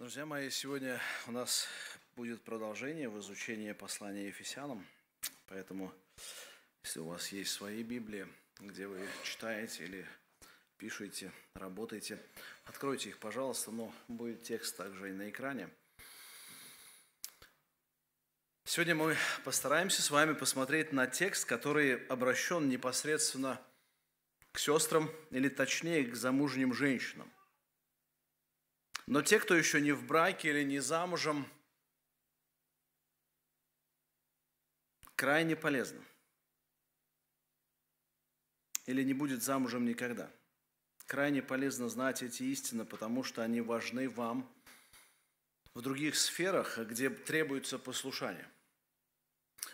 Друзья мои, сегодня у нас будет продолжение в изучении послания Ефесянам, поэтому, если у вас есть свои Библии, где вы читаете или пишете, работаете, откройте их, пожалуйста, но будет текст также и на экране. Сегодня мы постараемся с вами посмотреть на текст, который обращен непосредственно к сестрам, или точнее к замужним женщинам. Но те, кто еще не в браке или не замужем, крайне полезно. Или не будет замужем никогда. Крайне полезно знать эти истины, потому что они важны вам в других сферах, где требуется послушание.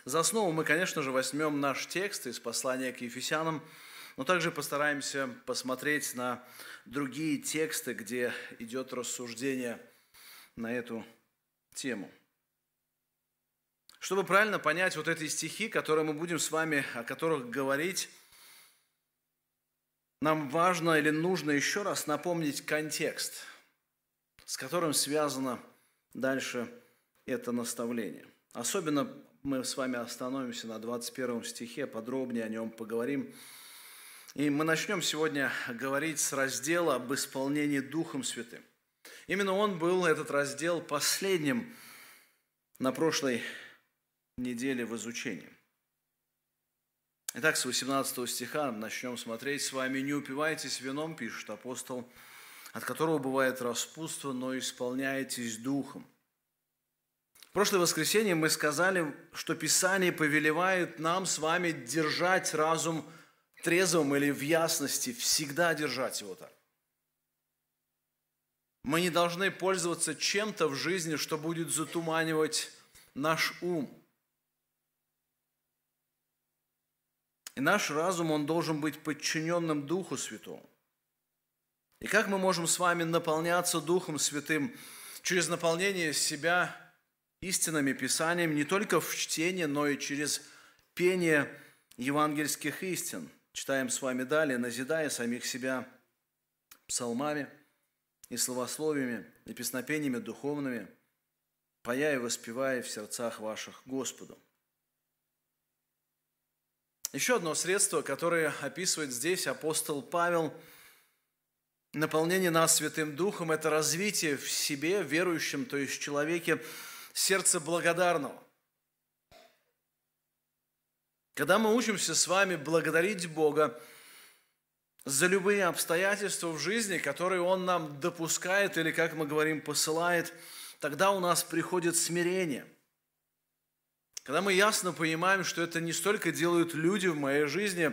За основу мы, конечно же, возьмем наш текст из послания к Ефесянам – но также постараемся посмотреть на другие тексты, где идет рассуждение на эту тему. Чтобы правильно понять вот эти стихи, которые мы будем с вами, о которых говорить, нам важно или нужно еще раз напомнить контекст, с которым связано дальше это наставление. Особенно мы с вами остановимся на 21 стихе, подробнее о нем поговорим – и мы начнем сегодня говорить с раздела об исполнении Духом Святым. Именно он был, этот раздел, последним на прошлой неделе в изучении. Итак, с 18 стиха начнем смотреть с вами. «Не упивайтесь вином, – пишет апостол, – от которого бывает распутство, но исполняйтесь Духом». В прошлое воскресенье мы сказали, что Писание повелевает нам с вами держать разум трезвом или в ясности, всегда держать его так. Мы не должны пользоваться чем-то в жизни, что будет затуманивать наш ум. И наш разум, он должен быть подчиненным Духу Святому. И как мы можем с вами наполняться Духом Святым через наполнение себя истинными Писаниями, не только в чтении, но и через пение евангельских истин – Читаем с вами далее, назидая самих себя псалмами и словословиями, и песнопениями духовными, поя и воспевая в сердцах ваших Господу. Еще одно средство, которое описывает здесь апостол Павел, наполнение нас Святым Духом, это развитие в себе, верующем, то есть человеке, сердца благодарного. Когда мы учимся с вами благодарить Бога за любые обстоятельства в жизни, которые Он нам допускает или, как мы говорим, посылает, тогда у нас приходит смирение. Когда мы ясно понимаем, что это не столько делают люди в моей жизни,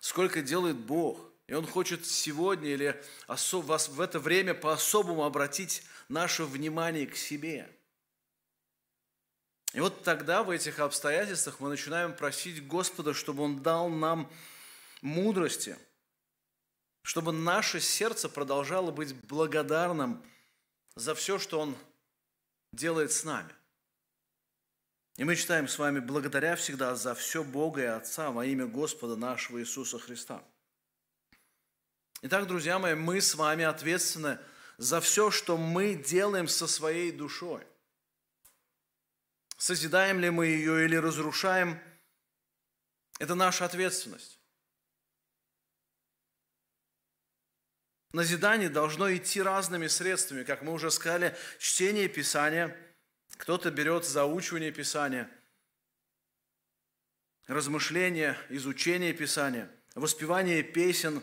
сколько делает Бог. И Он хочет сегодня или в это время по-особому обратить наше внимание к себе – и вот тогда в этих обстоятельствах мы начинаем просить Господа, чтобы Он дал нам мудрости, чтобы наше сердце продолжало быть благодарным за все, что Он делает с нами. И мы читаем с вами «благодаря всегда за все Бога и Отца во имя Господа нашего Иисуса Христа». Итак, друзья мои, мы с вами ответственны за все, что мы делаем со своей душой – Созидаем ли мы ее или разрушаем, это наша ответственность. Назидание должно идти разными средствами, как мы уже сказали, чтение Писания, кто-то берет заучивание Писания, размышление, изучение Писания, воспевание песен,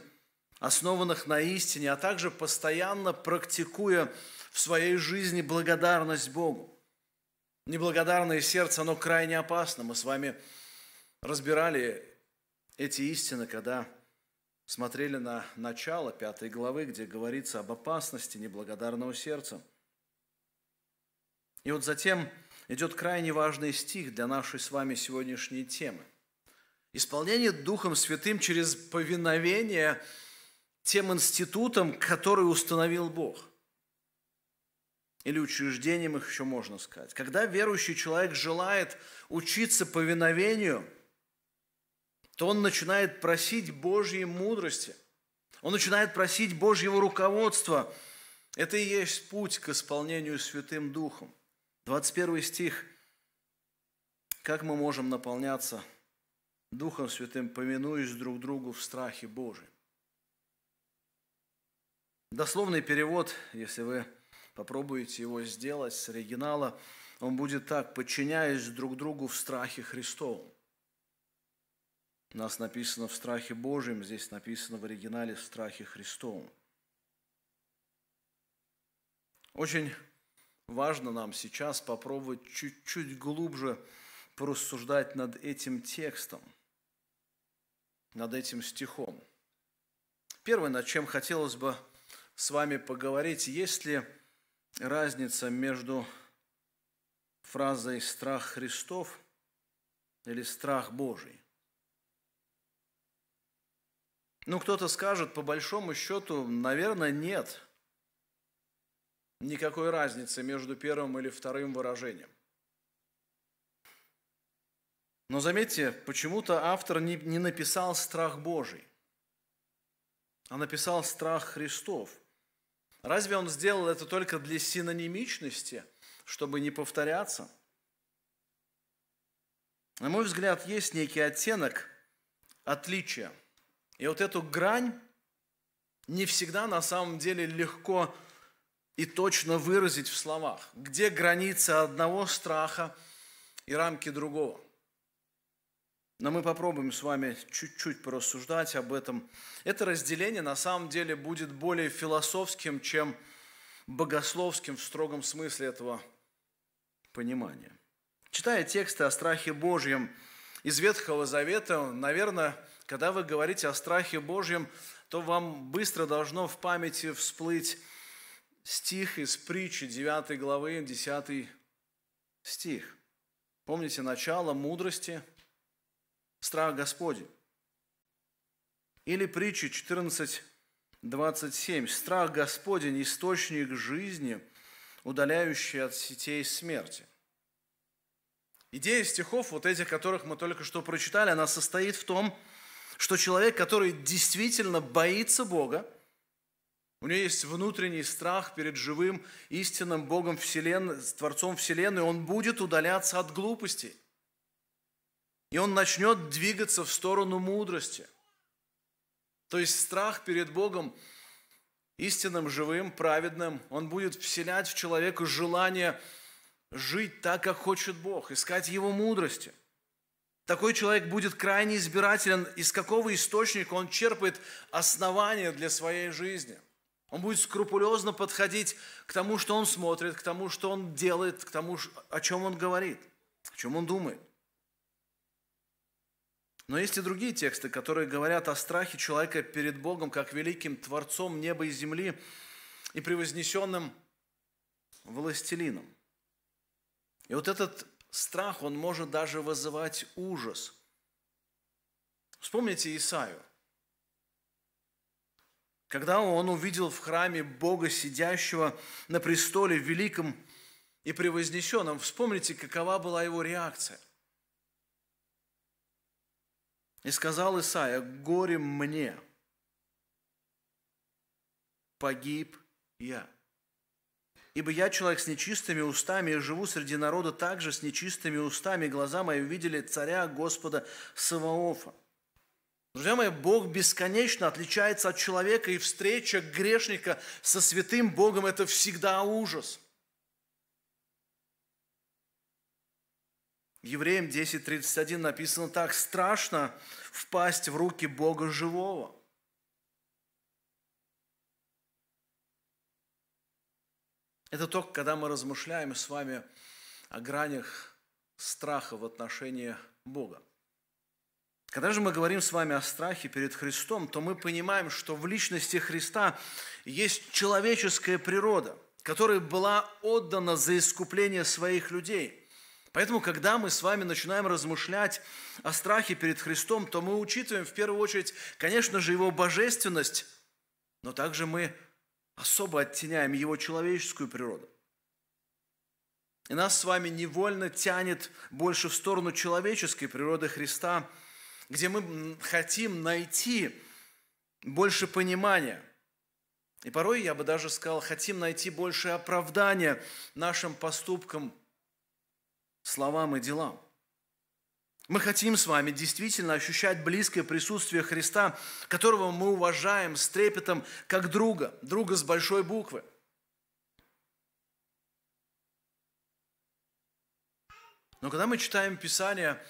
основанных на истине, а также постоянно практикуя в своей жизни благодарность Богу. Неблагодарное сердце, оно крайне опасно. Мы с вами разбирали эти истины, когда смотрели на начало пятой главы, где говорится об опасности неблагодарного сердца. И вот затем идет крайне важный стих для нашей с вами сегодняшней темы. Исполнение Духом Святым через повиновение тем институтам, которые установил Бог – или учреждением их еще можно сказать. Когда верующий человек желает учиться повиновению, то он начинает просить Божьей мудрости. Он начинает просить Божьего руководства Это и есть путь к исполнению Святым Духом. 21 стих. Как мы можем наполняться Духом Святым, поминуясь друг другу в страхе Божьем? Дословный перевод, если вы попробуете его сделать с оригинала, он будет так, подчиняясь друг другу в страхе Христовом. У нас написано в страхе Божьем, здесь написано в оригинале в страхе Христовом. Очень важно нам сейчас попробовать чуть-чуть глубже порассуждать над этим текстом, над этим стихом. Первое, над чем хотелось бы с вами поговорить, есть ли разница между фразой «страх Христов» или «страх Божий». Ну, кто-то скажет, по большому счету, наверное, нет никакой разницы между первым или вторым выражением. Но заметьте, почему-то автор не, не написал страх Божий, а написал страх Христов – Разве он сделал это только для синонимичности, чтобы не повторяться? На мой взгляд, есть некий оттенок отличия. И вот эту грань не всегда на самом деле легко и точно выразить в словах. Где граница одного страха и рамки другого? Но мы попробуем с вами чуть-чуть порассуждать об этом. Это разделение на самом деле будет более философским, чем богословским в строгом смысле этого понимания. Читая тексты о страхе Божьем из Ветхого Завета, наверное, когда вы говорите о страхе Божьем, то вам быстро должно в памяти всплыть стих из притчи 9 главы, 10 стих. Помните начало мудрости – страх Господень. Или притча 14, 27. Страх Господень – источник жизни, удаляющий от сетей смерти. Идея стихов, вот этих, которых мы только что прочитали, она состоит в том, что человек, который действительно боится Бога, у него есть внутренний страх перед живым, истинным Богом Вселенной, Творцом Вселенной, он будет удаляться от глупостей – и он начнет двигаться в сторону мудрости. То есть страх перед Богом, истинным, живым, праведным, он будет вселять в человека желание жить так, как хочет Бог, искать Его мудрости. Такой человек будет крайне избирателен, из какого источника он черпает основания для своей жизни. Он будет скрупулезно подходить к тому, что он смотрит, к тому, что он делает, к тому, о чем он говорит, о чем он думает. Но есть и другие тексты, которые говорят о страхе человека перед Богом, как великим Творцом неба и земли и превознесенным властелином. И вот этот страх, он может даже вызывать ужас. Вспомните Исаию. Когда он увидел в храме Бога, сидящего на престоле великом и превознесенном, вспомните, какова была его реакция. И сказал Исаия, горе мне, погиб я. Ибо я человек с нечистыми устами и живу среди народа также с нечистыми устами. Глаза мои увидели царя Господа Саваофа. Друзья мои, Бог бесконечно отличается от человека, и встреча грешника со святым Богом – это всегда ужас – Евреям 10.31 написано так, страшно впасть в руки Бога живого. Это только когда мы размышляем с вами о гранях страха в отношении Бога. Когда же мы говорим с вами о страхе перед Христом, то мы понимаем, что в личности Христа есть человеческая природа, которая была отдана за искупление своих людей – Поэтому, когда мы с вами начинаем размышлять о страхе перед Христом, то мы учитываем в первую очередь, конечно же, Его божественность, но также мы особо оттеняем Его человеческую природу. И нас с вами невольно тянет больше в сторону человеческой природы Христа, где мы хотим найти больше понимания, И порой, я бы даже сказал, хотим найти больше оправдания нашим поступкам, словам и делам. Мы хотим с вами действительно ощущать близкое присутствие Христа, которого мы уважаем с трепетом как друга, друга с большой буквы. Но когда мы читаем Писание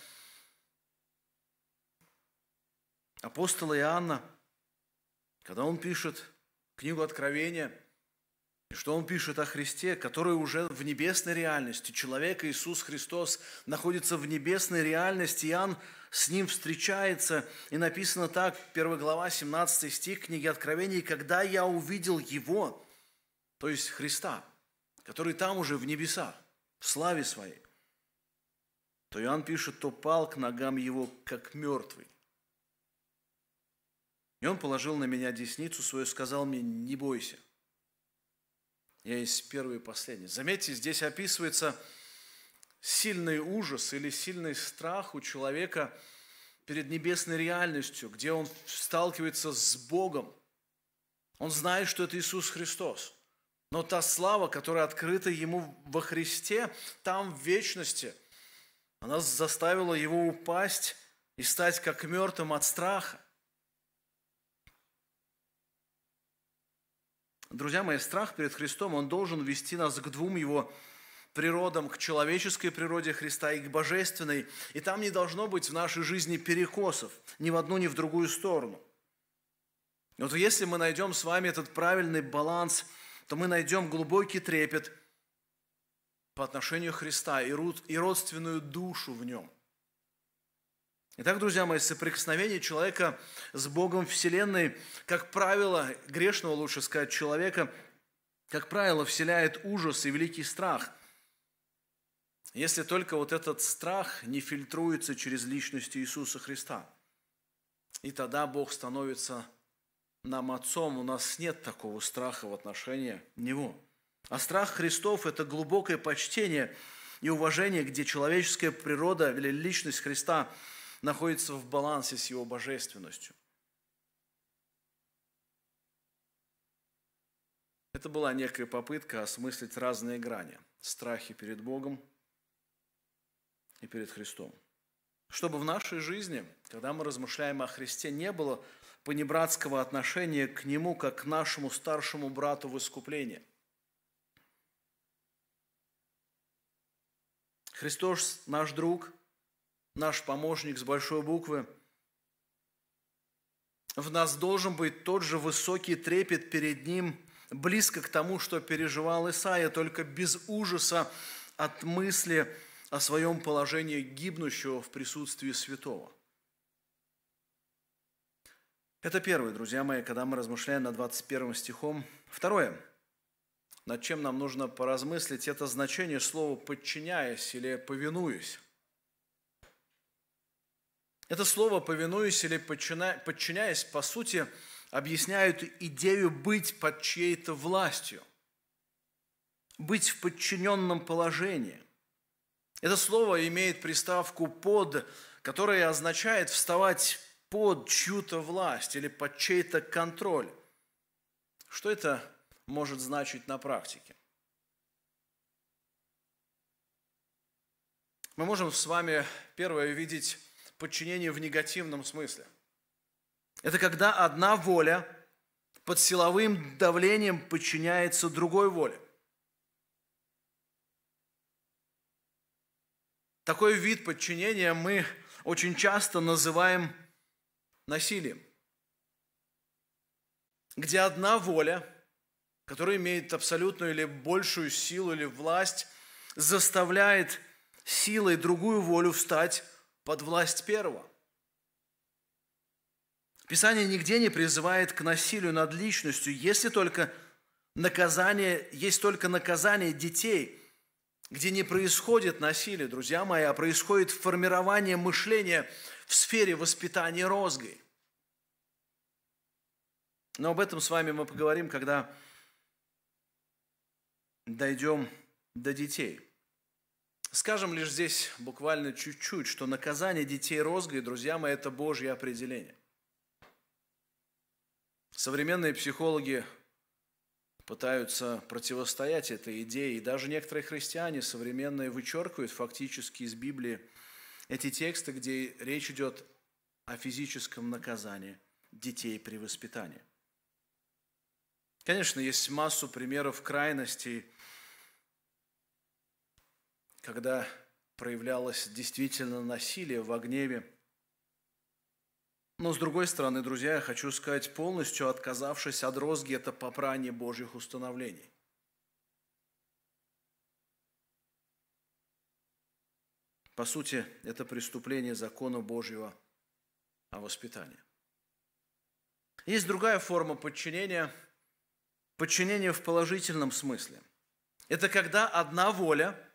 апостола Иоанна, когда он пишет книгу Откровения – что он пишет о Христе, который уже в небесной реальности. Человек Иисус Христос находится в небесной реальности. Иоанн с ним встречается. И написано так, 1 глава, 17 стих книги Откровений. «Когда я увидел Его, то есть Христа, который там уже в небесах, в славе Своей, то Иоанн пишет, то пал к ногам Его, как мертвый. И он положил на меня десницу свою, сказал мне, не бойся, я есть первый и последний. Заметьте, здесь описывается сильный ужас или сильный страх у человека перед небесной реальностью, где он сталкивается с Богом. Он знает, что это Иисус Христос. Но та слава, которая открыта ему во Христе, там в вечности, она заставила его упасть и стать как мертвым от страха. Друзья мои, страх перед Христом, он должен вести нас к двум его природам, к человеческой природе Христа и к божественной. И там не должно быть в нашей жизни перекосов ни в одну, ни в другую сторону. Вот если мы найдем с вами этот правильный баланс, то мы найдем глубокий трепет по отношению Христа и родственную душу в нем. Итак, друзья мои, соприкосновение человека с Богом Вселенной, как правило, грешного, лучше сказать, человека, как правило, вселяет ужас и великий страх. Если только вот этот страх не фильтруется через личность Иисуса Христа. И тогда Бог становится нам отцом, у нас нет такого страха в отношении Него. А страх Христов – это глубокое почтение и уважение, где человеческая природа или личность Христа – находится в балансе с Его божественностью. Это была некая попытка осмыслить разные грани страхи перед Богом и перед Христом. Чтобы в нашей жизни, когда мы размышляем о Христе, не было понебратского отношения к Нему, как к нашему старшему брату в искуплении. Христос наш друг, наш помощник с большой буквы. В нас должен быть тот же высокий трепет перед Ним, близко к тому, что переживал Исаия, только без ужаса от мысли о своем положении гибнущего в присутствии святого. Это первое, друзья мои, когда мы размышляем над 21 стихом. Второе, над чем нам нужно поразмыслить, это значение слова «подчиняясь» или «повинуясь». Это слово «повинуюсь» или «подчиняясь» по сути объясняют идею быть под чьей-то властью, быть в подчиненном положении. Это слово имеет приставку «под», которая означает вставать под чью-то власть или под чей-то контроль. Что это может значить на практике? Мы можем с вами первое видеть подчинение в негативном смысле. Это когда одна воля под силовым давлением подчиняется другой воле. Такой вид подчинения мы очень часто называем насилием, где одна воля, которая имеет абсолютную или большую силу или власть, заставляет силой другую волю встать под власть первого. Писание нигде не призывает к насилию над личностью, если только наказание, есть только наказание детей, где не происходит насилие, друзья мои, а происходит формирование мышления в сфере воспитания розгой. Но об этом с вами мы поговорим, когда дойдем до детей. Скажем лишь здесь буквально чуть-чуть, что наказание детей розгой, друзья мои, это Божье определение. Современные психологи пытаются противостоять этой идее. И даже некоторые христиане современные вычеркивают фактически из Библии эти тексты, где речь идет о физическом наказании детей при воспитании. Конечно, есть массу примеров крайностей, когда проявлялось действительно насилие во гневе. Но с другой стороны, друзья, я хочу сказать, полностью отказавшись от розги, это попрание Божьих установлений. По сути, это преступление закона Божьего о воспитании. Есть другая форма подчинения, подчинение в положительном смысле. Это когда одна воля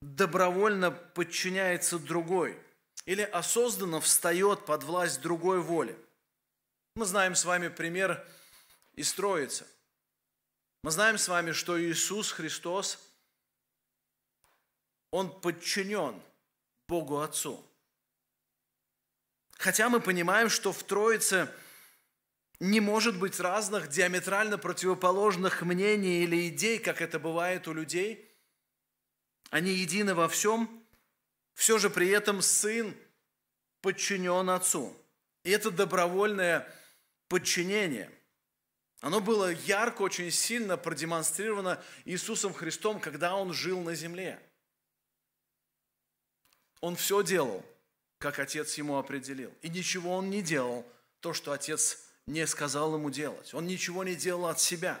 добровольно подчиняется другой или осознанно встает под власть другой воли. Мы знаем с вами пример из Троицы. Мы знаем с вами, что Иисус Христос – он подчинен Богу Отцу. Хотя мы понимаем, что в Троице не может быть разных диаметрально противоположных мнений или идей, как это бывает у людей. Они едины во всем, все же при этом Сын подчинен Отцу. И это добровольное подчинение. Оно было ярко, очень сильно продемонстрировано Иисусом Христом, когда Он жил на земле – он все делал, как отец ему определил. И ничего он не делал, то, что отец не сказал ему делать. Он ничего не делал от себя.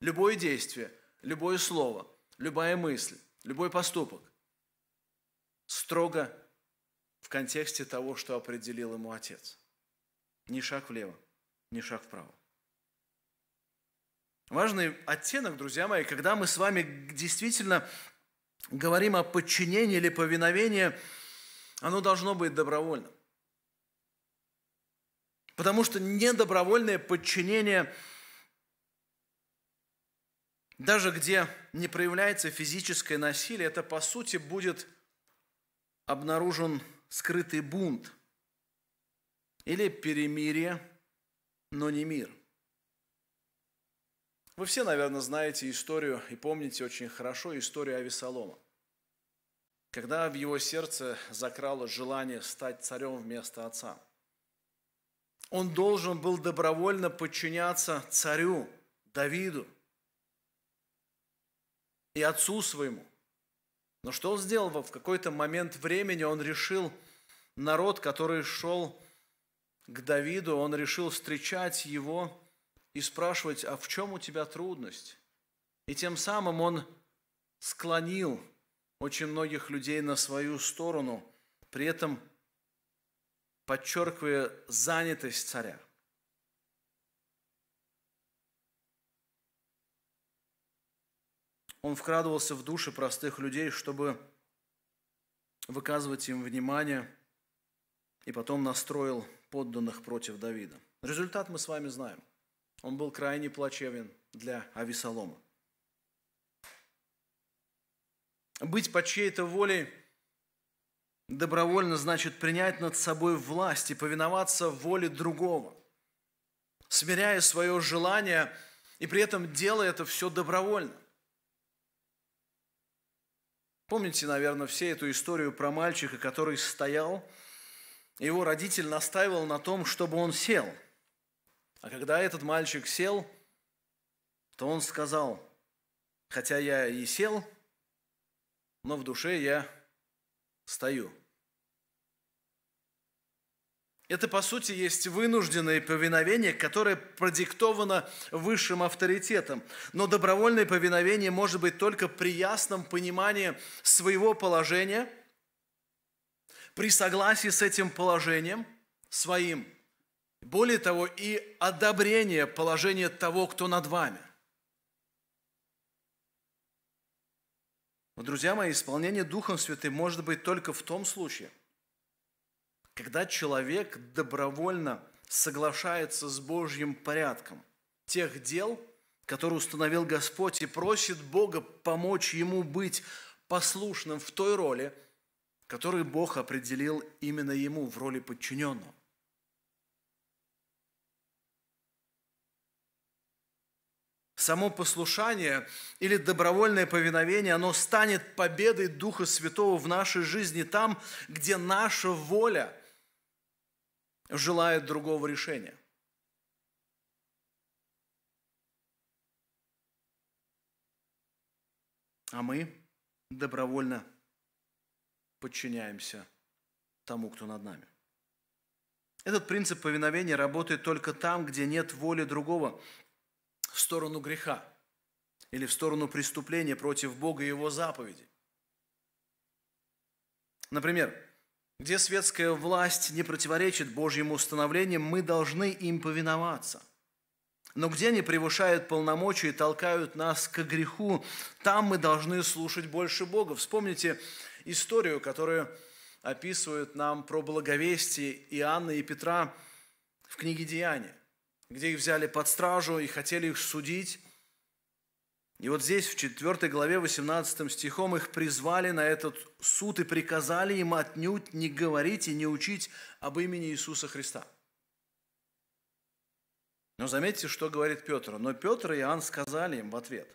Любое действие, любое слово, любая мысль, любой поступок строго в контексте того, что определил ему отец. Ни шаг влево, ни шаг вправо. Важный оттенок, друзья мои, когда мы с вами действительно говорим о подчинении или повиновении, оно должно быть добровольным. Потому что недобровольное подчинение, даже где не проявляется физическое насилие, это по сути будет обнаружен скрытый бунт или перемирие, но не мир. Вы все, наверное, знаете историю и помните очень хорошо историю Авесолома когда в его сердце закралось желание стать царем вместо отца. Он должен был добровольно подчиняться царю Давиду и отцу своему. Но что он сделал? В какой-то момент времени он решил, народ, который шел к Давиду, он решил встречать его и спрашивать, а в чем у тебя трудность? И тем самым он склонил очень многих людей на свою сторону, при этом подчеркивая занятость царя. Он вкрадывался в души простых людей, чтобы выказывать им внимание, и потом настроил подданных против Давида. Результат мы с вами знаем. Он был крайне плачевен для Авесолома. Быть под чьей-то волей добровольно значит принять над собой власть и повиноваться воле другого, смиряя свое желание и при этом делая это все добровольно. Помните, наверное, все эту историю про мальчика, который стоял, его родитель настаивал на том, чтобы он сел. А когда этот мальчик сел, то он сказал, хотя я и сел, но в душе я стою. Это, по сути, есть вынужденное повиновение, которое продиктовано высшим авторитетом. Но добровольное повиновение может быть только при ясном понимании своего положения, при согласии с этим положением своим. Более того, и одобрение положения того, кто над вами – Но, друзья мои, исполнение Духом Святым может быть только в том случае, когда человек добровольно соглашается с Божьим порядком тех дел, которые установил Господь, и просит Бога помочь ему быть послушным в той роли, которую Бог определил именно ему в роли подчиненного. само послушание или добровольное повиновение, оно станет победой Духа Святого в нашей жизни там, где наша воля желает другого решения. А мы добровольно подчиняемся тому, кто над нами. Этот принцип повиновения работает только там, где нет воли другого в сторону греха или в сторону преступления против Бога и Его заповедей. Например, где светская власть не противоречит Божьим установлениям, мы должны им повиноваться. Но где они превышают полномочия и толкают нас к греху, там мы должны слушать больше Бога. Вспомните историю, которую описывают нам про благовестие Иоанна и Петра в книге Деяния, где их взяли под стражу и хотели их судить. И вот здесь, в 4 главе 18 стихом, их призвали на этот суд и приказали им отнюдь не говорить и не учить об имени Иисуса Христа. Но заметьте, что говорит Петр. Но Петр и Иоанн сказали им в ответ.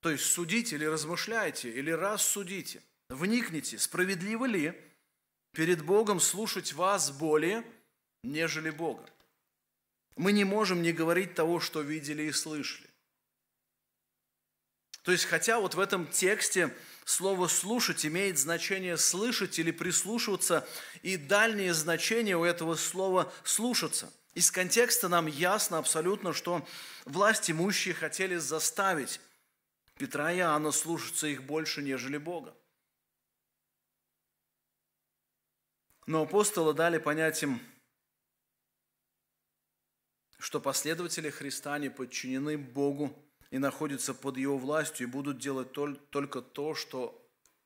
То есть судите или размышляйте, или рассудите – Вникните, справедливо ли перед Богом слушать вас более, нежели Бога? Мы не можем не говорить того, что видели и слышали. То есть, хотя вот в этом тексте слово «слушать» имеет значение «слышать» или «прислушиваться», и дальнее значение у этого слова «слушаться». Из контекста нам ясно абсолютно, что власть имущие хотели заставить Петра и Иоанна слушаться их больше, нежели Бога. Но апостолы дали понять им, что последователи Христа не подчинены Богу и находятся под Его властью и будут делать только то, что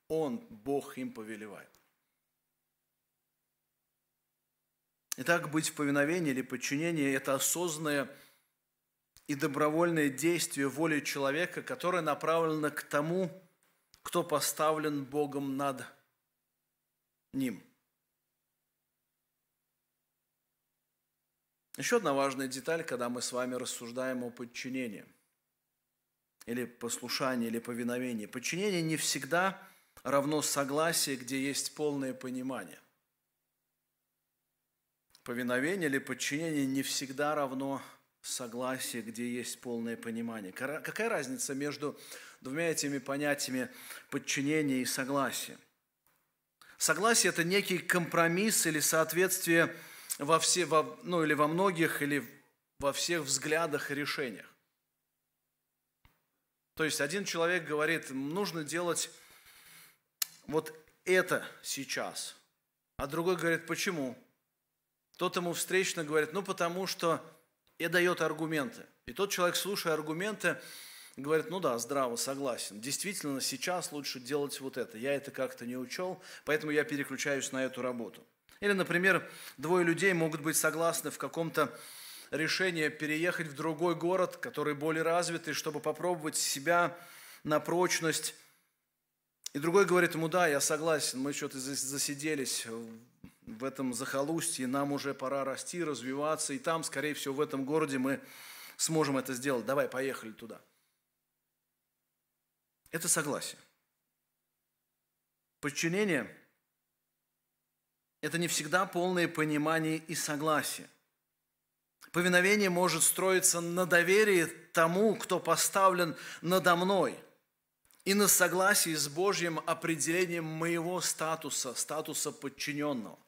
Он, Бог, им повелевает. Итак, быть в повиновении или подчинении – это осознанное и добровольное действие воли человека, которое направлено к тому, кто поставлен Богом над ним – Еще одна важная деталь, когда мы с вами рассуждаем о подчинении или послушании, или повиновении. Подчинение не всегда равно согласие, где есть полное понимание. Повиновение или подчинение не всегда равно согласие, где есть полное понимание. Какая разница между двумя этими понятиями подчинения и согласия? Согласие – это некий компромисс или соответствие во все, во, ну или во многих, или во всех взглядах и решениях. То есть один человек говорит, нужно делать вот это сейчас, а другой говорит, почему? Тот ему встречно говорит, ну потому что и дает аргументы. И тот человек, слушая аргументы, говорит, ну да, здраво, согласен. Действительно, сейчас лучше делать вот это. Я это как-то не учел, поэтому я переключаюсь на эту работу. Или, например, двое людей могут быть согласны в каком-то решении переехать в другой город, который более развитый, чтобы попробовать себя на прочность. И другой говорит ему, да, я согласен, мы что-то засиделись в этом захолустье, нам уже пора расти, развиваться, и там, скорее всего, в этом городе мы сможем это сделать. Давай, поехали туда. Это согласие. Подчинение – это не всегда полное понимание и согласие. Повиновение может строиться на доверии тому, кто поставлен надо мной, и на согласии с Божьим определением моего статуса, статуса подчиненного.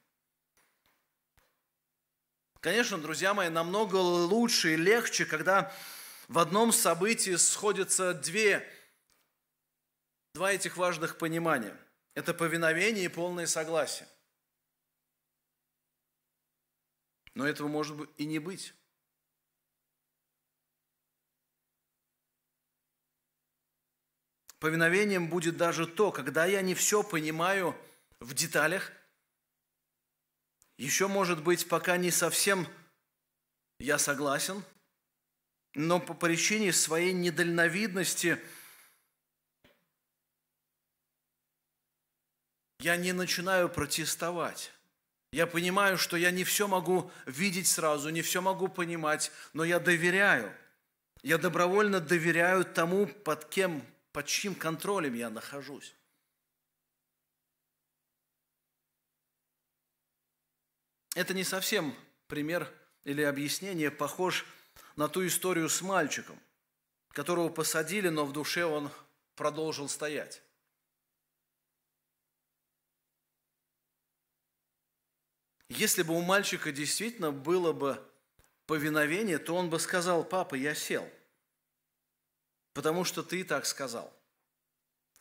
Конечно, друзья мои, намного лучше и легче, когда в одном событии сходятся две, два этих важных понимания. Это повиновение и полное согласие. Но этого может и не быть. Повиновением будет даже то, когда я не все понимаю в деталях, еще, может быть, пока не совсем я согласен, но по причине своей недальновидности я не начинаю протестовать. Я понимаю, что я не все могу видеть сразу, не все могу понимать, но я доверяю. Я добровольно доверяю тому, под кем, под чьим контролем я нахожусь. Это не совсем пример или объяснение похож на ту историю с мальчиком, которого посадили, но в душе он продолжил стоять. Если бы у мальчика действительно было бы повиновение, то он бы сказал, папа, я сел, потому что ты так сказал.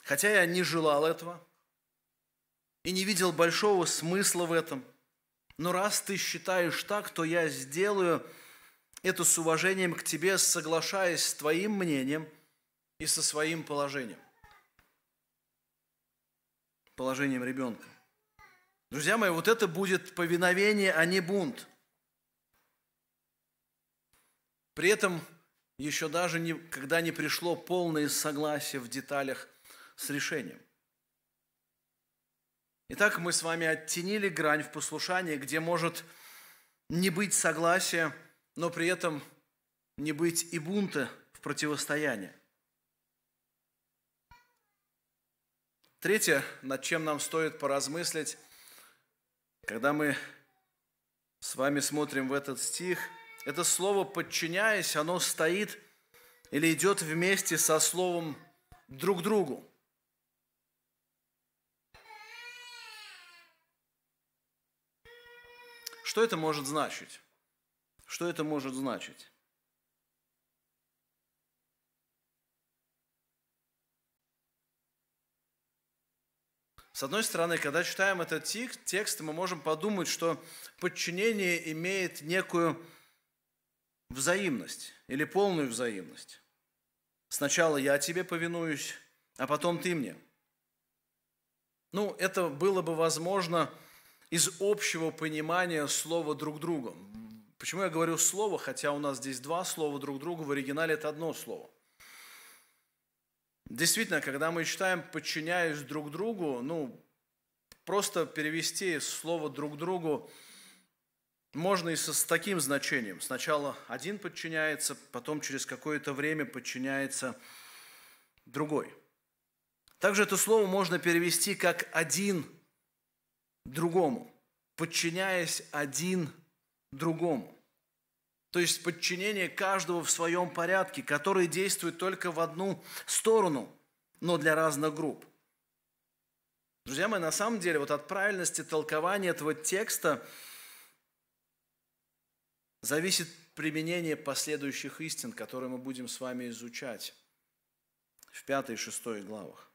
Хотя я не желал этого и не видел большого смысла в этом, но раз ты считаешь так, то я сделаю это с уважением к тебе, соглашаясь с твоим мнением и со своим положением. Положением ребенка. Друзья мои, вот это будет повиновение, а не бунт. При этом еще даже не, когда не пришло полное согласие в деталях с решением. Итак, мы с вами оттенили грань в послушании, где может не быть согласия, но при этом не быть и бунта в противостоянии. Третье, над чем нам стоит поразмыслить, когда мы с вами смотрим в этот стих, это слово «подчиняясь», оно стоит или идет вместе со словом «друг другу». Что это может значить? Что это может значить? С одной стороны, когда читаем этот текст, мы можем подумать, что подчинение имеет некую взаимность или полную взаимность. Сначала я тебе повинуюсь, а потом ты мне. Ну, это было бы возможно из общего понимания слова друг друга. Почему я говорю слово, хотя у нас здесь два слова друг другу, в оригинале это одно слово. Действительно, когда мы читаем «подчиняюсь друг другу», ну, просто перевести слово «друг другу» можно и с таким значением. Сначала один подчиняется, потом через какое-то время подчиняется другой. Также это слово можно перевести как «один другому», подчиняясь один другому. То есть подчинение каждого в своем порядке, который действует только в одну сторону, но для разных групп. Друзья мои, на самом деле, вот от правильности толкования этого текста зависит применение последующих истин, которые мы будем с вами изучать в пятой и шестой главах.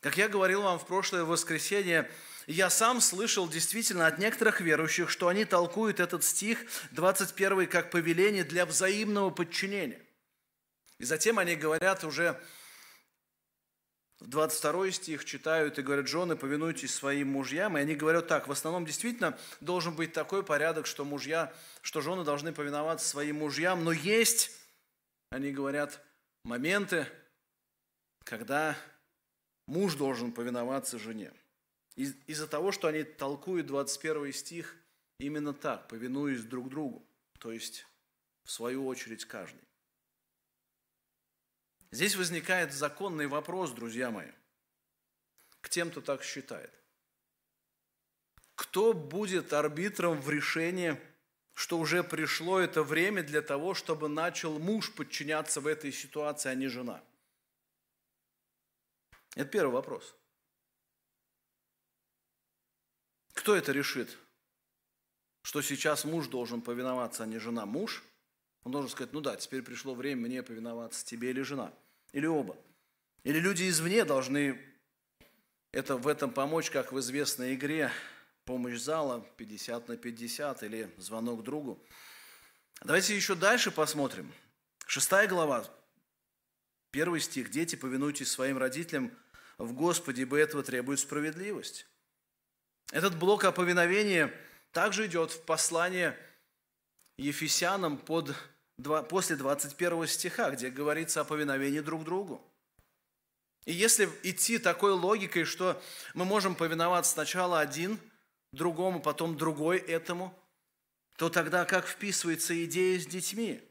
Как я говорил вам в прошлое воскресенье, я сам слышал действительно от некоторых верующих, что они толкуют этот стих 21 как повеление для взаимного подчинения. И затем они говорят уже в 22 стих читают и говорят, жены, повинуйтесь своим мужьям. И они говорят так, в основном действительно должен быть такой порядок, что мужья, что жены должны повиноваться своим мужьям. Но есть, они говорят, моменты, когда муж должен повиноваться жене. Из-за того, что они толкуют 21 стих именно так, повинуясь друг другу, то есть в свою очередь каждый. Здесь возникает законный вопрос, друзья мои, к тем, кто так считает. Кто будет арбитром в решении, что уже пришло это время для того, чтобы начал муж подчиняться в этой ситуации, а не жена? Это первый вопрос. Кто это решит? Что сейчас муж должен повиноваться, а не жена? Муж? Он должен сказать, ну да, теперь пришло время мне повиноваться, тебе или жена. Или оба. Или люди извне должны это, в этом помочь, как в известной игре «Помощь зала» 50 на 50 или «Звонок другу». Давайте еще дальше посмотрим. Шестая глава, первый стих. «Дети, повинуйтесь своим родителям в Господе, ибо этого требует справедливость». Этот блок о повиновении также идет в послание Ефесянам под, после 21 стиха, где говорится о повиновении друг другу. И если идти такой логикой, что мы можем повиноваться сначала один другому, потом другой этому, то тогда как вписывается идея с детьми?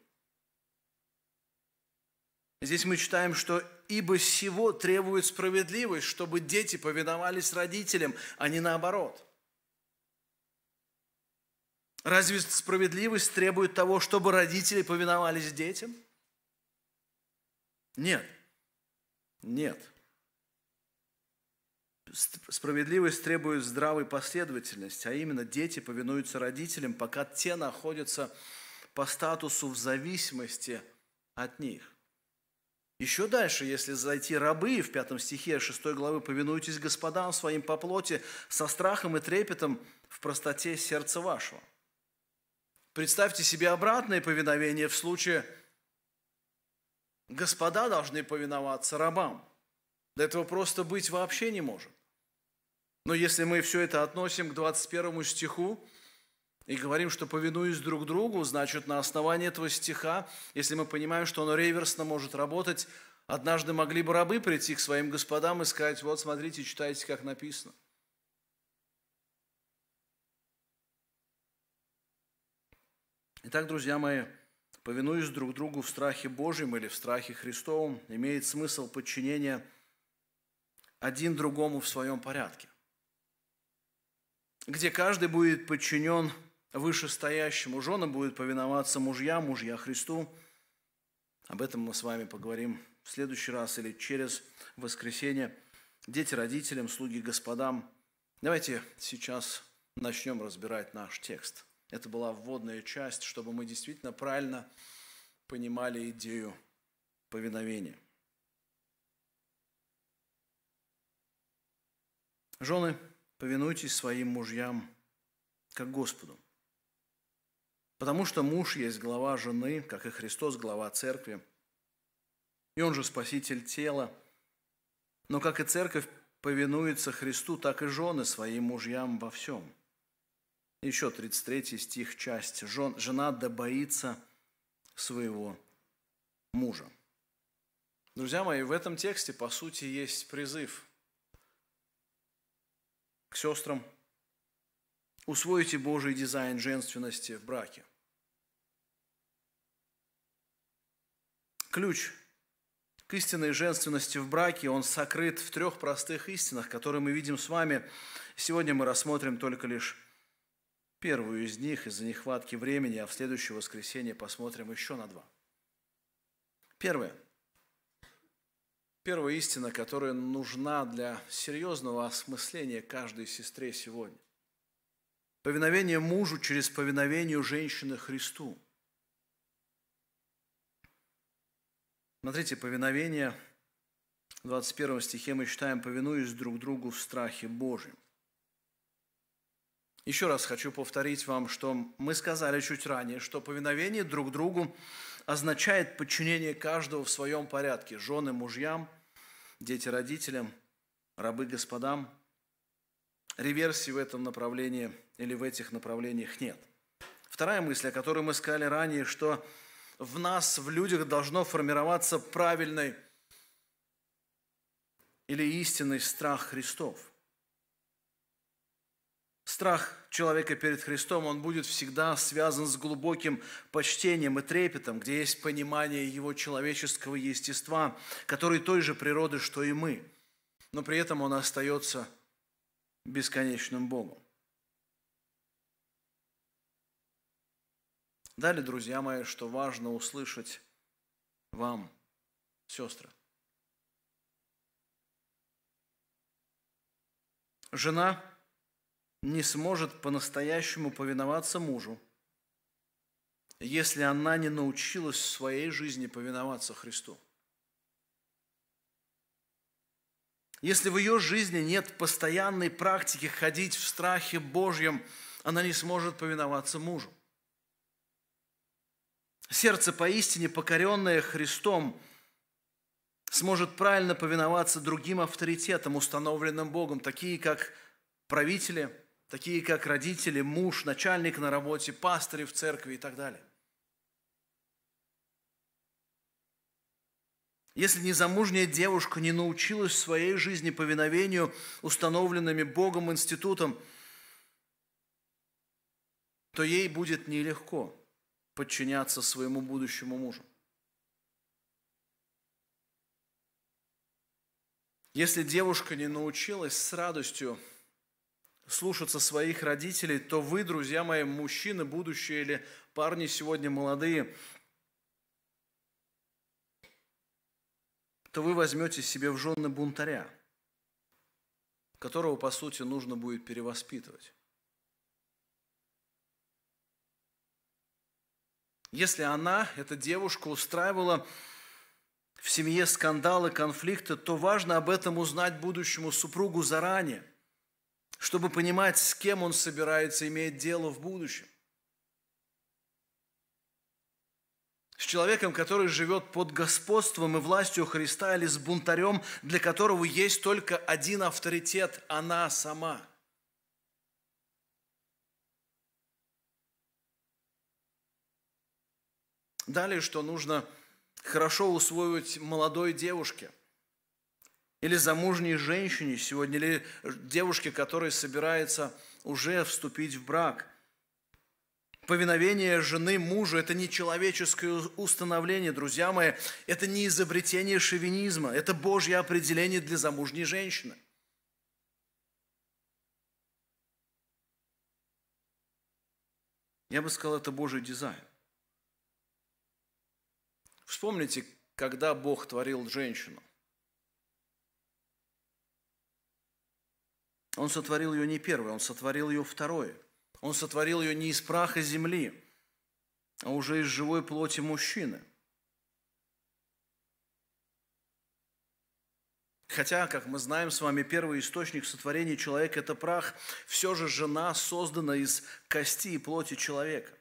Здесь мы читаем, что «ибо всего требует справедливость, чтобы дети повиновались родителям, а не наоборот». Разве справедливость требует того, чтобы родители повиновались детям? Нет. Нет. Справедливость требует здравой последовательности, а именно дети повинуются родителям, пока те находятся по статусу в зависимости от них. Еще дальше, если зайти рабы, в пятом стихе 6 главы, «Повинуйтесь господам своим по плоти со страхом и трепетом в простоте сердца вашего». Представьте себе обратное повиновение в случае господа должны повиноваться рабам. До этого просто быть вообще не может. Но если мы все это относим к 21 стиху и говорим, что повинуясь друг другу, значит, на основании этого стиха, если мы понимаем, что он реверсно может работать, однажды могли бы рабы прийти к своим господам и сказать, вот смотрите, читайте, как написано. Итак, друзья мои, повинуясь друг другу в страхе Божьем или в страхе Христовом, имеет смысл подчинения один другому в своем порядке, где каждый будет подчинен вышестоящему, жены будут повиноваться мужьям, мужья Христу. Об этом мы с вами поговорим в следующий раз или через воскресенье. Дети родителям, слуги господам. Давайте сейчас начнем разбирать наш текст – это была вводная часть, чтобы мы действительно правильно понимали идею повиновения. Жены, повинуйтесь своим мужьям, как Господу. Потому что муж есть глава жены, как и Христос глава церкви. И он же спаситель тела. Но как и церковь повинуется Христу, так и жены своим мужьям во всем – еще 33 стих, часть. Жена да боится своего мужа. Друзья мои, в этом тексте, по сути, есть призыв к сестрам. Усвоите Божий дизайн женственности в браке. Ключ к истинной женственности в браке, он сокрыт в трех простых истинах, которые мы видим с вами. Сегодня мы рассмотрим только лишь первую из них из-за нехватки времени, а в следующее воскресенье посмотрим еще на два. Первое. Первая истина, которая нужна для серьезного осмысления каждой сестре сегодня. Повиновение мужу через повиновение женщины Христу. Смотрите, повиновение, в 21 стихе мы читаем, повинуясь друг другу в страхе Божьем. Еще раз хочу повторить вам, что мы сказали чуть ранее, что повиновение друг другу означает подчинение каждого в своем порядке. Жены мужьям, дети родителям, рабы господам. Реверсии в этом направлении или в этих направлениях нет. Вторая мысль, о которой мы сказали ранее, что в нас, в людях должно формироваться правильный или истинный страх Христов – Страх человека перед Христом, он будет всегда связан с глубоким почтением и трепетом, где есть понимание его человеческого естества, который той же природы, что и мы. Но при этом он остается бесконечным Богом. Далее, друзья мои, что важно услышать вам, сестры. Жена не сможет по-настоящему повиноваться мужу, если она не научилась в своей жизни повиноваться Христу. Если в ее жизни нет постоянной практики ходить в страхе Божьем, она не сможет повиноваться мужу. Сердце поистине покоренное Христом сможет правильно повиноваться другим авторитетам, установленным Богом, такие как правители – такие как родители, муж, начальник на работе, пастыри в церкви и так далее. Если незамужняя девушка не научилась в своей жизни повиновению установленными Богом институтам, то ей будет нелегко подчиняться своему будущему мужу. Если девушка не научилась с радостью слушаться своих родителей, то вы, друзья мои, мужчины, будущие или парни сегодня молодые, то вы возьмете себе в жены бунтаря, которого, по сути, нужно будет перевоспитывать. Если она, эта девушка, устраивала в семье скандалы, конфликты, то важно об этом узнать будущему супругу заранее, чтобы понимать, с кем он собирается иметь дело в будущем. С человеком, который живет под господством и властью Христа, или с бунтарем, для которого есть только один авторитет – она сама. Далее, что нужно – хорошо усвоить молодой девушке или замужней женщине сегодня, или девушке, которая собирается уже вступить в брак. Повиновение жены мужу – это не человеческое установление, друзья мои, это не изобретение шовинизма, это Божье определение для замужней женщины. Я бы сказал, это Божий дизайн. Вспомните, когда Бог творил женщину. Он сотворил ее не первой, он сотворил ее второй. Он сотворил ее не из праха земли, а уже из живой плоти мужчины. Хотя, как мы знаем с вами, первый источник сотворения человека – это прах, все же жена создана из кости и плоти человека.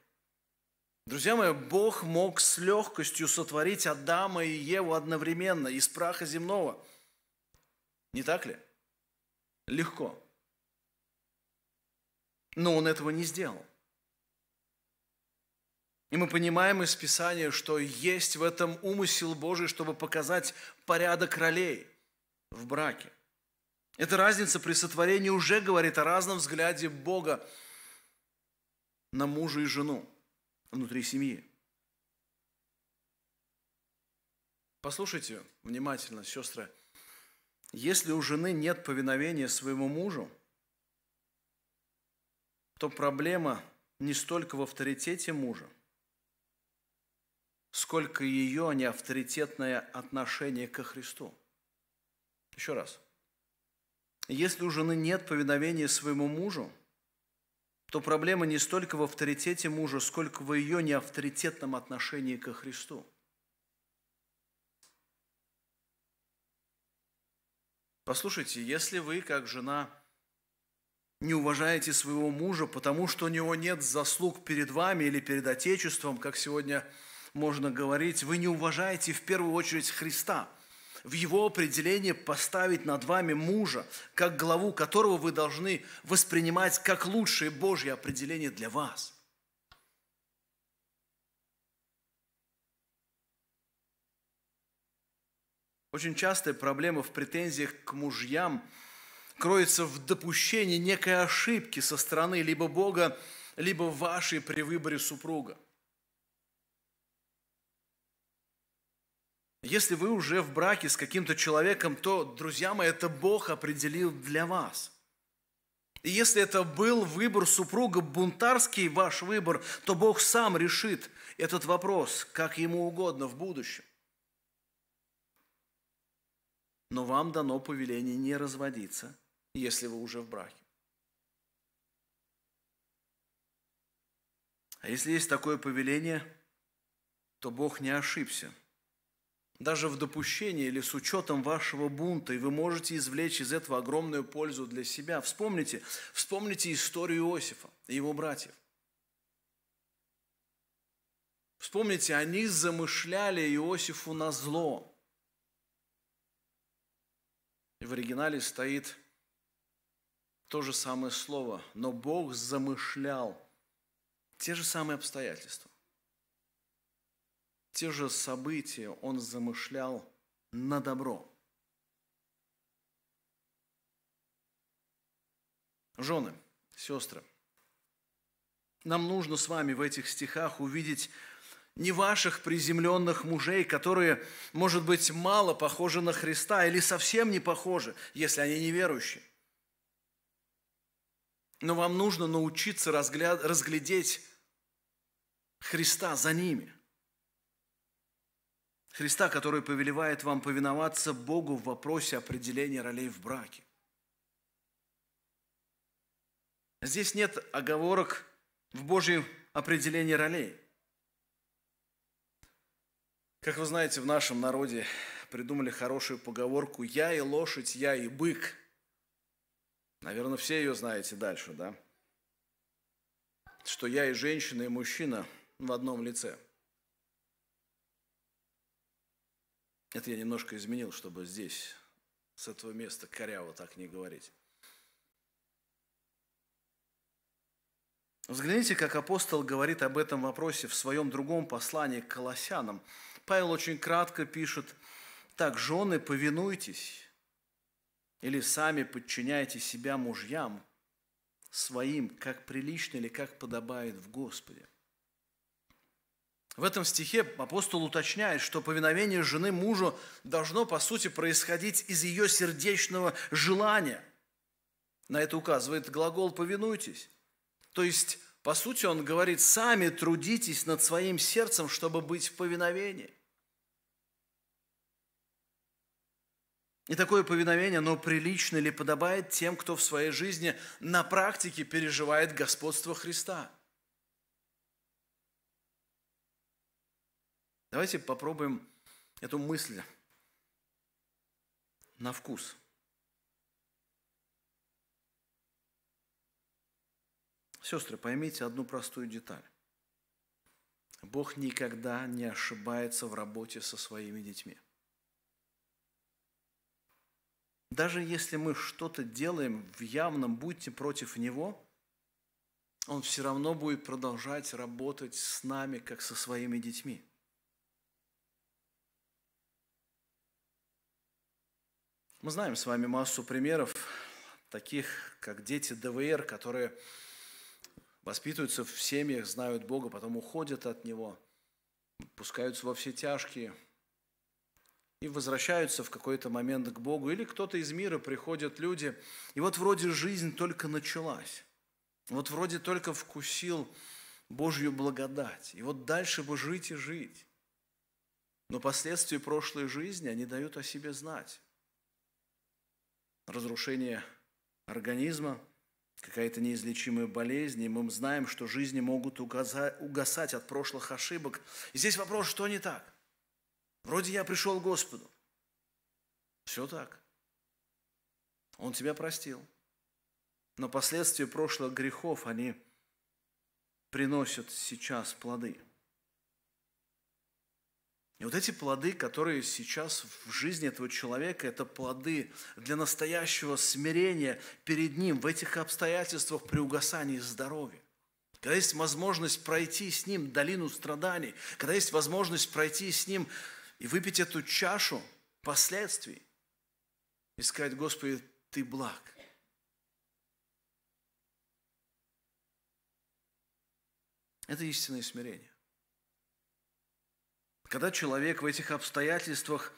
Друзья мои, Бог мог с легкостью сотворить Адама и Еву одновременно из праха земного. Не так ли? Легко. Но Он этого не сделал. И мы понимаем из Писания, что есть в этом умысел Божий, чтобы показать порядок ролей в браке. Эта разница при сотворении уже говорит о разном взгляде Бога на мужа и жену внутри семьи. Послушайте внимательно, сестры. Если у жены нет повиновения своему мужу, то проблема не столько в авторитете мужа, сколько ее неавторитетное отношение ко Христу. Еще раз. Если у жены нет повиновения своему мужу, то проблема не столько в авторитете мужа, сколько в ее неавторитетном отношении ко Христу. Послушайте, если вы, как жена, не уважаете своего мужа, потому что у него нет заслуг перед вами или перед Отечеством, как сегодня можно говорить, вы не уважаете в первую очередь Христа – в его определении поставить над вами мужа, как главу которого вы должны воспринимать как лучшее Божье определение для вас. Очень частая проблема в претензиях к мужьям кроется в допущении некой ошибки со стороны либо Бога, либо вашей при выборе супруга – Если вы уже в браке с каким-то человеком, то, друзья мои, это Бог определил для вас. И если это был выбор супруга, бунтарский ваш выбор, то Бог сам решит этот вопрос, как ему угодно в будущем. Но вам дано повеление не разводиться, если вы уже в браке. А если есть такое повеление, то Бог не ошибся – даже в допущении или с учетом вашего бунта, и вы можете извлечь из этого огромную пользу для себя. Вспомните, вспомните историю Иосифа и его братьев. Вспомните, они замышляли Иосифу на зло. И в оригинале стоит то же самое слово, но Бог замышлял те же самые обстоятельства те же события он замышлял на добро. Жены, сестры, нам нужно с вами в этих стихах увидеть не ваших приземленных мужей, которые, может быть, мало похожи на Христа или совсем не похожи, если они неверующие. Но вам нужно научиться разгляд... разглядеть Христа за ними. Христа, который повелевает вам повиноваться Богу в вопросе определения ролей в браке. Здесь нет оговорок в Божьем определении ролей. Как вы знаете, в нашем народе придумали хорошую поговорку «я и лошадь, я и бык». Наверное, все ее знаете дальше, да? Что я и женщина, и мужчина в одном лице. Это я немножко изменил, чтобы здесь, с этого места, коряво так не говорить. Взгляните, как апостол говорит об этом вопросе в своем другом послании к Колоссянам. Павел очень кратко пишет, «Так, жены, повинуйтесь, или сами подчиняйте себя мужьям своим, как прилично или как подобает в Господе». В этом стихе апостол уточняет, что повиновение жены мужу должно, по сути, происходить из ее сердечного желания. На это указывает глагол «повинуйтесь». То есть, по сути, он говорит, сами трудитесь над своим сердцем, чтобы быть в повиновении. И такое повиновение, оно прилично или подобает тем, кто в своей жизни на практике переживает господство Христа. Давайте попробуем эту мысль на вкус – Сестры, поймите одну простую деталь. Бог никогда не ошибается в работе со своими детьми. Даже если мы что-то делаем в явном, будьте против Него, Он все равно будет продолжать работать с нами, как со своими детьми. Мы знаем с вами массу примеров, таких как дети ДВР, которые воспитываются в семьях, знают Бога, потом уходят от Него, пускаются во все тяжкие и возвращаются в какой-то момент к Богу. Или кто-то из мира, приходят люди, и вот вроде жизнь только началась. Вот вроде только вкусил Божью благодать. И вот дальше бы жить и жить. Но последствия прошлой жизни, они дают о себе знать. Разрушение организма – какая-то неизлечимая болезнь, и мы знаем, что жизни могут угасать от прошлых ошибок. И здесь вопрос, что не так? Вроде я пришел к Господу. Все так. Он тебя простил. Но последствия прошлых грехов, они приносят сейчас плоды – и вот эти плоды, которые сейчас в жизни этого человека, это плоды для настоящего смирения перед ним в этих обстоятельствах при угасании здоровья. Когда есть возможность пройти с ним долину страданий, когда есть возможность пройти с ним и выпить эту чашу последствий, и сказать, Господи, Ты благ. Это истинное смирение. Когда человек в этих обстоятельствах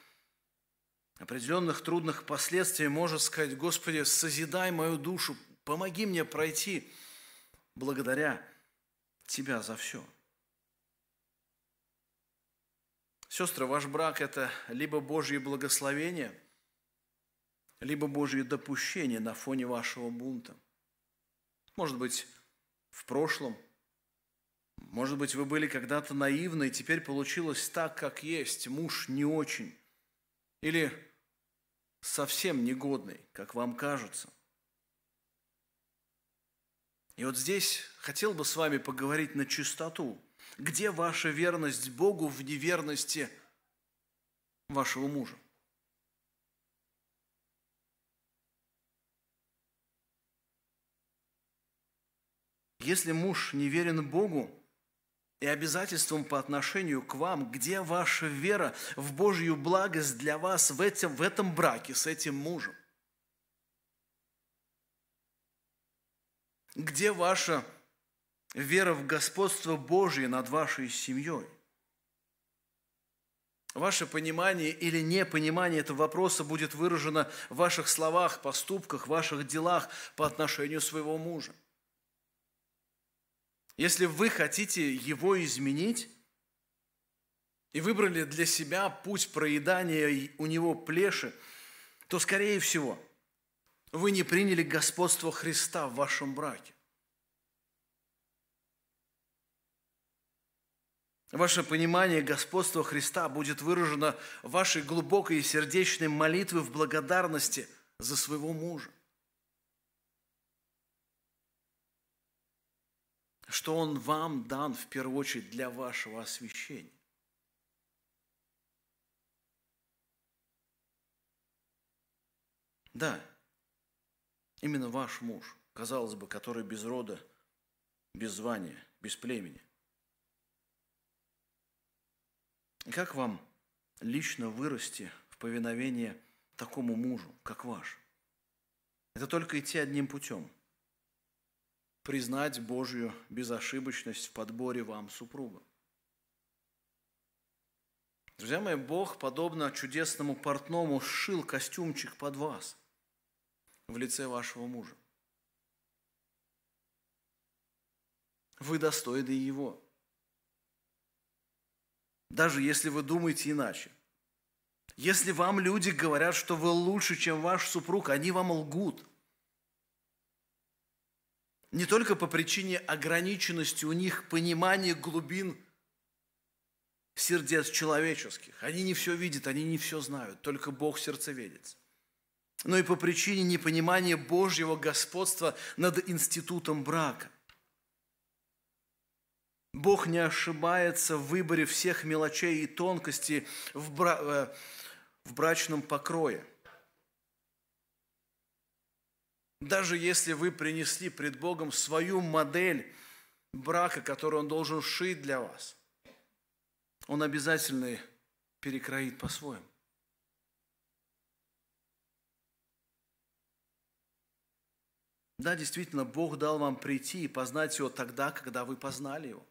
определенных трудных последствий может сказать, Господи, созидай мою душу, помоги мне пройти благодаря Тебя за все. Сестры, ваш брак – это либо Божье благословение, либо Божье допущение на фоне вашего бунта. Может быть, в прошлом – может быть, вы были когда-то наивны, и теперь получилось так, как есть. Муж не очень. Или совсем негодный, как вам кажется. И вот здесь хотел бы с вами поговорить на чистоту. Где ваша верность Богу в неверности вашего мужа? Если муж не верен Богу, и обязательством по отношению к вам, где ваша вера в Божью благость для вас в этом, в этом браке с этим мужем? Где ваша вера в господство Божье над вашей семьей? Ваше понимание или непонимание этого вопроса будет выражено в ваших словах, поступках, ваших делах по отношению своего мужа. Если вы хотите его изменить и выбрали для себя путь проедания у него плеши, то, скорее всего, вы не приняли господство Христа в вашем браке. Ваше понимание господства Христа будет выражено в вашей глубокой и сердечной молитве в благодарности за своего мужа. Что он вам дан в первую очередь для вашего освящения. Да, именно ваш муж, казалось бы, который без рода, без звания, без племени – Как вам лично вырасти в повиновение такому мужу, как ваш? Это только идти одним путем. Признать Божью безошибочность в подборе вам супруга. Друзья мои, Бог, подобно чудесному портному, сшил костюмчик под вас в лице вашего мужа. Вы достойны его даже если вы думаете иначе. Если вам люди говорят, что вы лучше, чем ваш супруг, они вам лгут. Не только по причине ограниченности у них понимания глубин сердец человеческих. Они не все видят, они не все знают, только Бог сердцеведец. Но и по причине непонимания Божьего господства над институтом брака. Бог не ошибается в выборе всех мелочей и тонкостей в, бра... Э, в брачном покрое. Даже если вы принесли пред Богом свою модель брака, которую Он должен шить для вас, Он обязательно перекроит по-своему. Да, действительно, Бог дал вам прийти и познать Его тогда, когда вы познали Его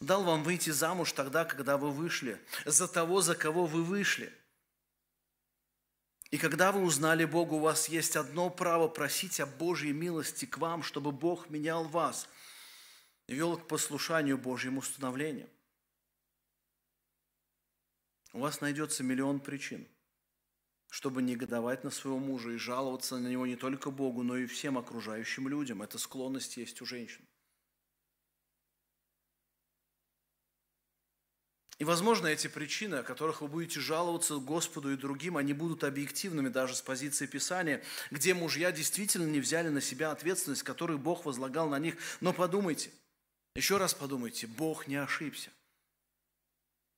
дал вам выйти замуж тогда, когда вы вышли, за того, за кого вы вышли. И когда вы узнали Бога, у вас есть одно право просить о Божьей милости к вам, чтобы Бог менял вас вел к послушанию Божьим установлениям. У вас найдется миллион причин, чтобы негодовать на своего мужа и жаловаться на него не только Богу, но и всем окружающим людям. Эта склонность есть у женщин. И, возможно, эти причины, о которых вы будете жаловаться Господу и другим, они будут объективными даже с позиции Писания, где мужья действительно не взяли на себя ответственность, которую Бог возлагал на них. Но подумайте, еще раз подумайте, Бог не ошибся,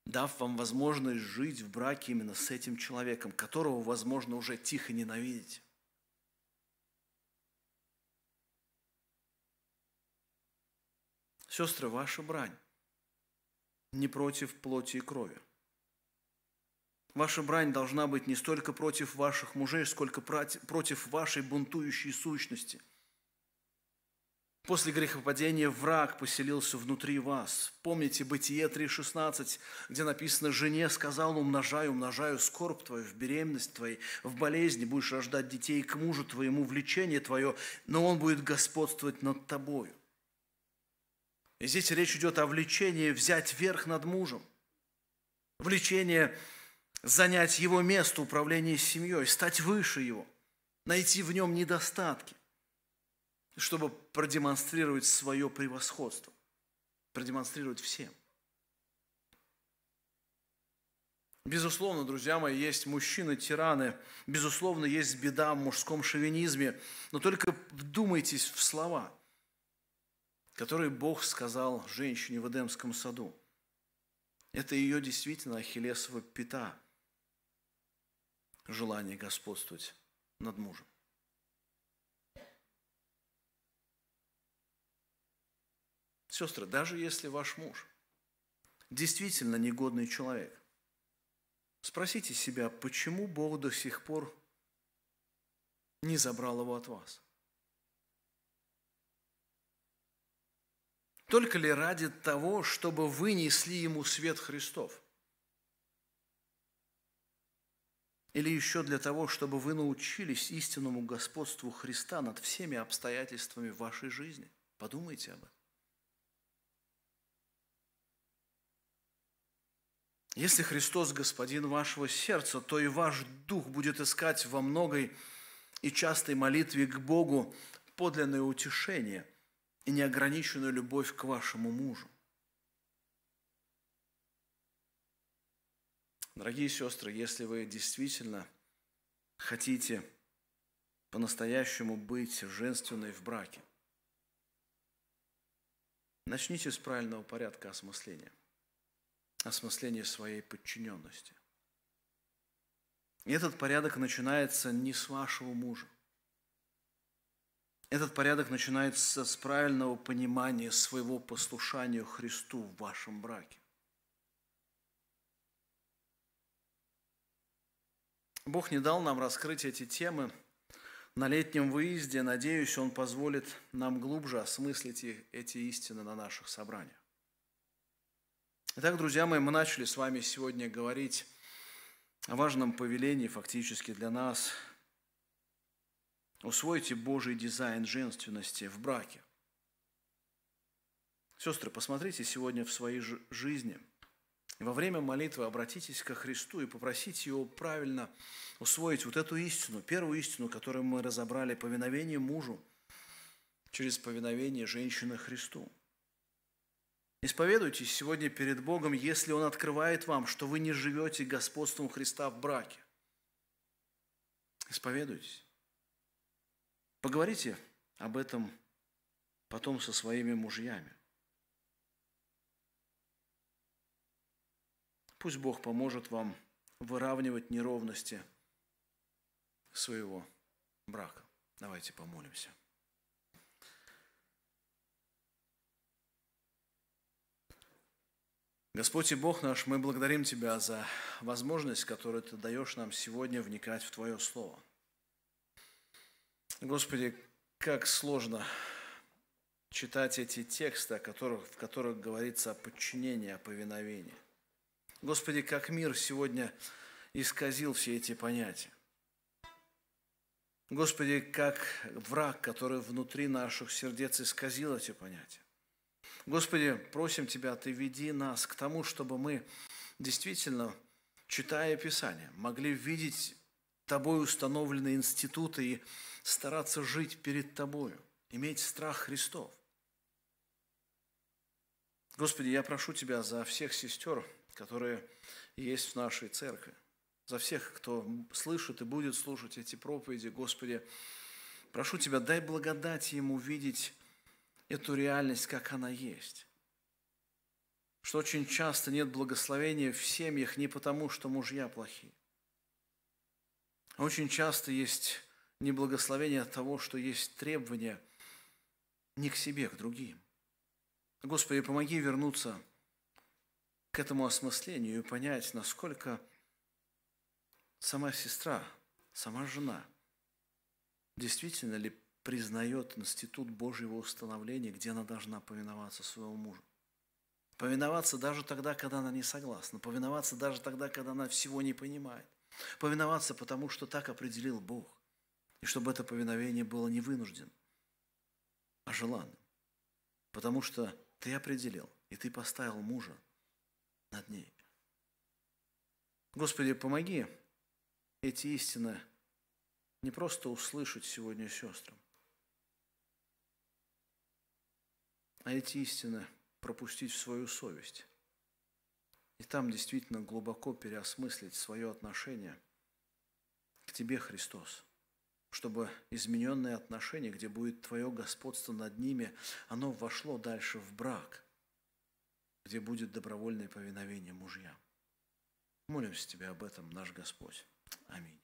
дав вам возможность жить в браке именно с этим человеком, которого, возможно, уже тихо ненавидите. Сестры, ваша брань не против плоти и крови. Ваша брань должна быть не столько против ваших мужей, сколько против вашей бунтующей сущности. После грехопадения враг поселился внутри вас. Помните Бытие 3.16, где написано «Жене сказал, умножаю, умножаю скорбь твою, в беременность твоей, в болезни будешь рождать детей, к мужу твоему влечение твое, но он будет господствовать над тобою». И здесь речь идет о влечении взять верх над мужем. Влечение занять его место управления семьей, стать выше его, найти в нем недостатки, чтобы продемонстрировать свое превосходство, продемонстрировать всем. Безусловно, друзья мои, есть мужчины-тираны, безусловно, есть беда в мужском шовинизме, но только вдумайтесь в слова – который Бог сказал женщине в Эдемском саду. Это ее действительно ахиллесова пята, желание господствовать над мужем. Сестры, даже если ваш муж действительно негодный человек, спросите себя, почему Бог до сих пор не забрал его от вас? Только ли ради того, чтобы вы несли ему свет Христов? Или еще для того, чтобы вы научились истинному господству Христа над всеми обстоятельствами вашей жизни? Подумайте об этом. Если Христос Господин вашего сердца, то и ваш дух будет искать во многой и частой молитве к Богу подлинное утешение и неограниченную любовь к вашему мужу. Дорогие сестры, если вы действительно хотите по-настоящему быть женственной в браке, начните с правильного порядка осмысления, осмысления своей подчиненности. И этот порядок начинается не с вашего мужа. Этот порядок начинается с правильного понимания своего послушания Христу в вашем браке. Бог не дал нам раскрыть эти темы на летнем выезде. Надеюсь, Он позволит нам глубже осмыслить эти истины на наших собраниях. Итак, друзья мои, мы начали с вами сегодня говорить о важном повелении фактически для нас. Усвойте Божий дизайн женственности в браке. Сестры, посмотрите сегодня в своей жизни – во время молитвы обратитесь ко Христу и попросите Его правильно усвоить вот эту истину, первую истину, которую мы разобрали, повиновение мужу через повиновение женщины Христу. Исповедуйтесь сегодня перед Богом, если Он открывает вам, что вы не живете господством Христа в браке. Исповедуйтесь. Поговорите об этом потом со своими мужьями. Пусть Бог поможет вам выравнивать неровности своего брака. Давайте помолимся. Господь и Бог наш, мы благодарим Тебя за возможность, которую Ты даешь нам сегодня вникать в Твое Слово. Господи, как сложно читать эти тексты, о которых, в которых говорится о подчинении, о повиновении. Господи, как мир сегодня исказил все эти понятия. Господи, как враг, который внутри наших сердец исказил эти понятия. Господи, просим Тебя, Ты веди нас к тому, чтобы мы действительно, читая Писание, могли видеть Тобой установленные институты и стараться жить перед Тобою, иметь страх Христов. Господи, я прошу Тебя за всех сестер, которые есть в нашей церкви. За всех, кто слышит и будет слушать эти проповеди, Господи, прошу Тебя, дай благодать им увидеть эту реальность, как она есть. Что очень часто нет благословения в семьях не потому, что мужья плохие. Очень часто есть неблагословение от того, что есть требования не к себе, к другим. Господи, помоги вернуться к этому осмыслению и понять, насколько сама сестра, сама жена действительно ли признает институт Божьего установления, где она должна повиноваться своему мужу. Повиноваться даже тогда, когда она не согласна. Повиноваться даже тогда, когда она всего не понимает. Повиноваться, потому что так определил Бог. И чтобы это повиновение было не вынужденным, а желанным. Потому что ты определил, и ты поставил мужа над ней. Господи, помоги эти истины не просто услышать сегодня сестрам, а эти истины пропустить в свою совесть. И там действительно глубоко переосмыслить свое отношение к Тебе, Христос, чтобы измененное отношение, где будет Твое господство над ними, оно вошло дальше в брак – где будет добровольное повиновение мужьям. Молимся Тебя об этом, наш Господь. Аминь.